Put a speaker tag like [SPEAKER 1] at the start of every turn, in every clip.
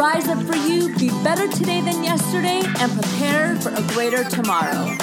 [SPEAKER 1] Rise up for you, be better today than yesterday, and prepare for a greater tomorrow.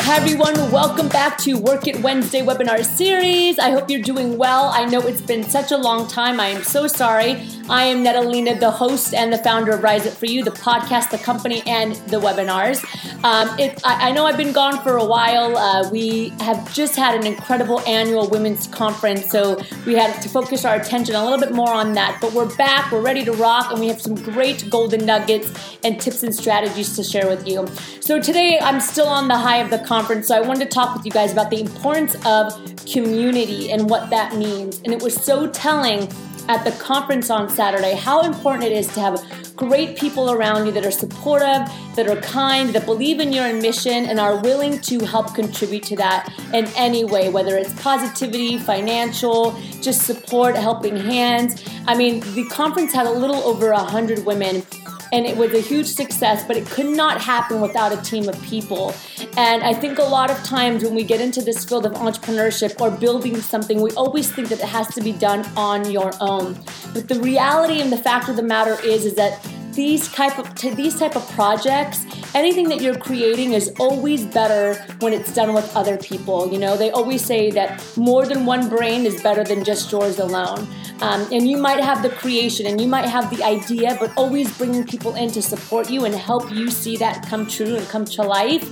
[SPEAKER 1] Hi, everyone. Welcome back to Work It Wednesday webinar series. I hope you're doing well. I know it's been such a long time. I am so sorry. I am Natalina, the host and the founder of Rise Up For You, the podcast, the company, and the webinars. Um, it, I, I, know I've been gone for a while. Uh, we have just had an incredible annual women's conference, so we had to focus our attention a little bit more on that. But we're back, we're ready to rock, and we have some great golden nuggets and tips and strategies to share with you. So today, I'm still on the high of the conference, so I wanted to talk with you guys about the importance of community and what that means. And it was so telling at the conference on Saturday how important it is to have great people around you that are supportive, that are kind, that believe in your mission, and are willing to help contribute to that in any way, whether it's positivity, financial, just support, helping hands. I mean, the conference had a little over 100 women and it was a huge success, but it could not happen without a team of people. And I think a lot of times when we get into this field of entrepreneurship or building something, we always think that it has to be done on your own. But the reality and the fact of the matter is, is that these type of to these type of projects anything that you're creating is always better when it's done with other people you know they always say that more than one brain is better than just yours alone um, and you might have the creation and you might have the idea, but always bringing people in to support you and help you see that come true and come to life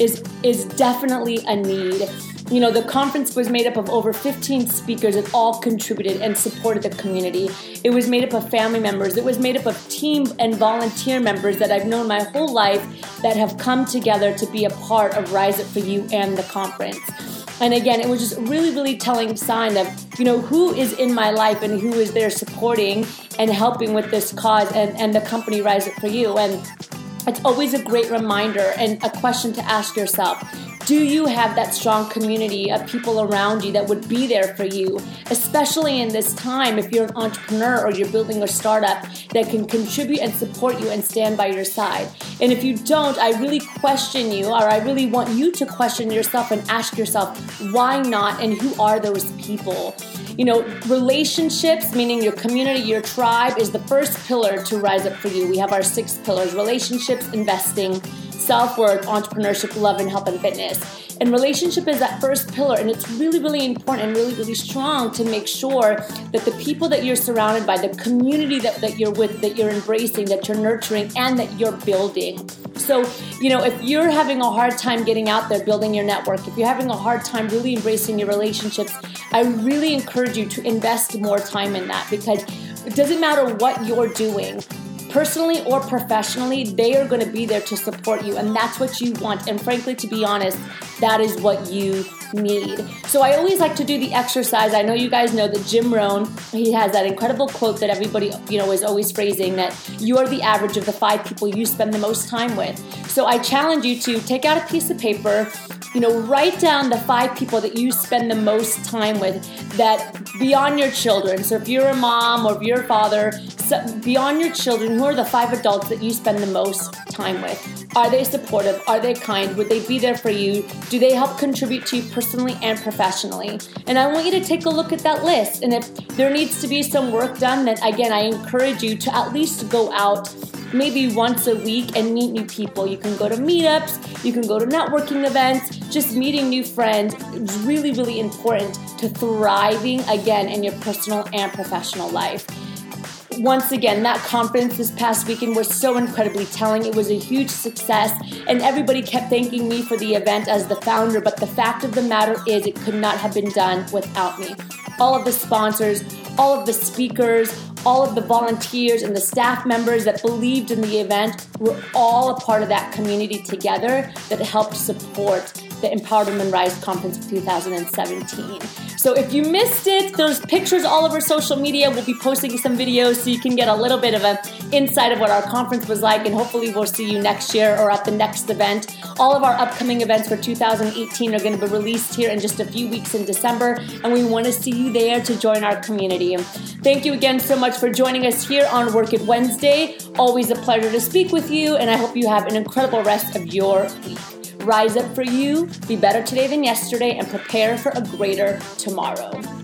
[SPEAKER 1] is is definitely a need. You know, the conference was made up of over 15 speakers that all contributed and supported the community. It was made up of family members. It was made up of team and volunteer members that I've known my whole life that have come together to be a part of Rise Up For You and the conference. And again, it was just really, really telling sign of, you know, who is in my life and who is there supporting and helping with this cause and, and the company Rise Up For You. And it's always a great reminder and a question to ask yourself do you have that strong community of people around you that would be there for you, especially in this time if you're an entrepreneur or you're building a startup that can contribute and support you and stand by your side? And if you don't, I really question you, or I really want you to question yourself and ask yourself, why not? And who are those people? You know, relationships, meaning your community, your tribe, is the first pillar to rise up for you. We have our six pillars relationships, investing, self worth, entrepreneurship, love, and health and fitness. And relationship is that first pillar, and it's really, really important and really, really strong to make sure that the people that you're surrounded by, the community that, that you're with, that you're embracing, that you're nurturing, and that you're building. So, you know, if you're having a hard time getting out there, building your network, if you're having a hard time really embracing your relationships, I really encourage you to invest more time in that because it doesn't matter what you're doing personally or professionally, they are going to be there to support you. And that's what you want. And frankly, to be honest, that is what you need. So I always like to do the exercise. I know you guys know that Jim Rohn, he has that incredible quote that everybody, you know, is always phrasing that you are the average of the five people you spend the most time with. So I challenge you to take out a piece of paper, you know, write down the five people that you spend the most time with that beyond your children. So if you're a mom or if you're a father, beyond your children, who are the five adults that you spend the most time with? Are they supportive? Are they kind? Would they be there for you? Do they help contribute to you personally and professionally? And I want you to take a look at that list. And if there needs to be some work done, then again, I encourage you to at least go out maybe once a week and meet new people. You can go to meetups, you can go to networking events, just meeting new friends is really, really important to thriving again in your personal and professional life once again, that conference this past weekend was so incredibly telling. It was a huge success, and everybody kept thanking me for the event as the founder. But the fact of the matter is, it could not have been done without me. All of the sponsors, all of the speakers, all of the volunteers and the staff members that believed in the event were all a part of that community together that helped support the Empowered Women Rise Conference 2017. So if you missed it, there's pictures all over social media. We'll be posting some videos so you can get a little bit of an insight of what our conference was like, and hopefully we'll see you next year or at the next event. All of our upcoming events for 2018 are going to be released here in just a few weeks in December, and we want to see you there to join our community. Thank you again so much for joining us here on Work It Wednesday. Always a pleasure to speak with you, and I hope you have an incredible rest of your week. Rise up for you, be better today than yesterday, and prepare for a greater tomorrow.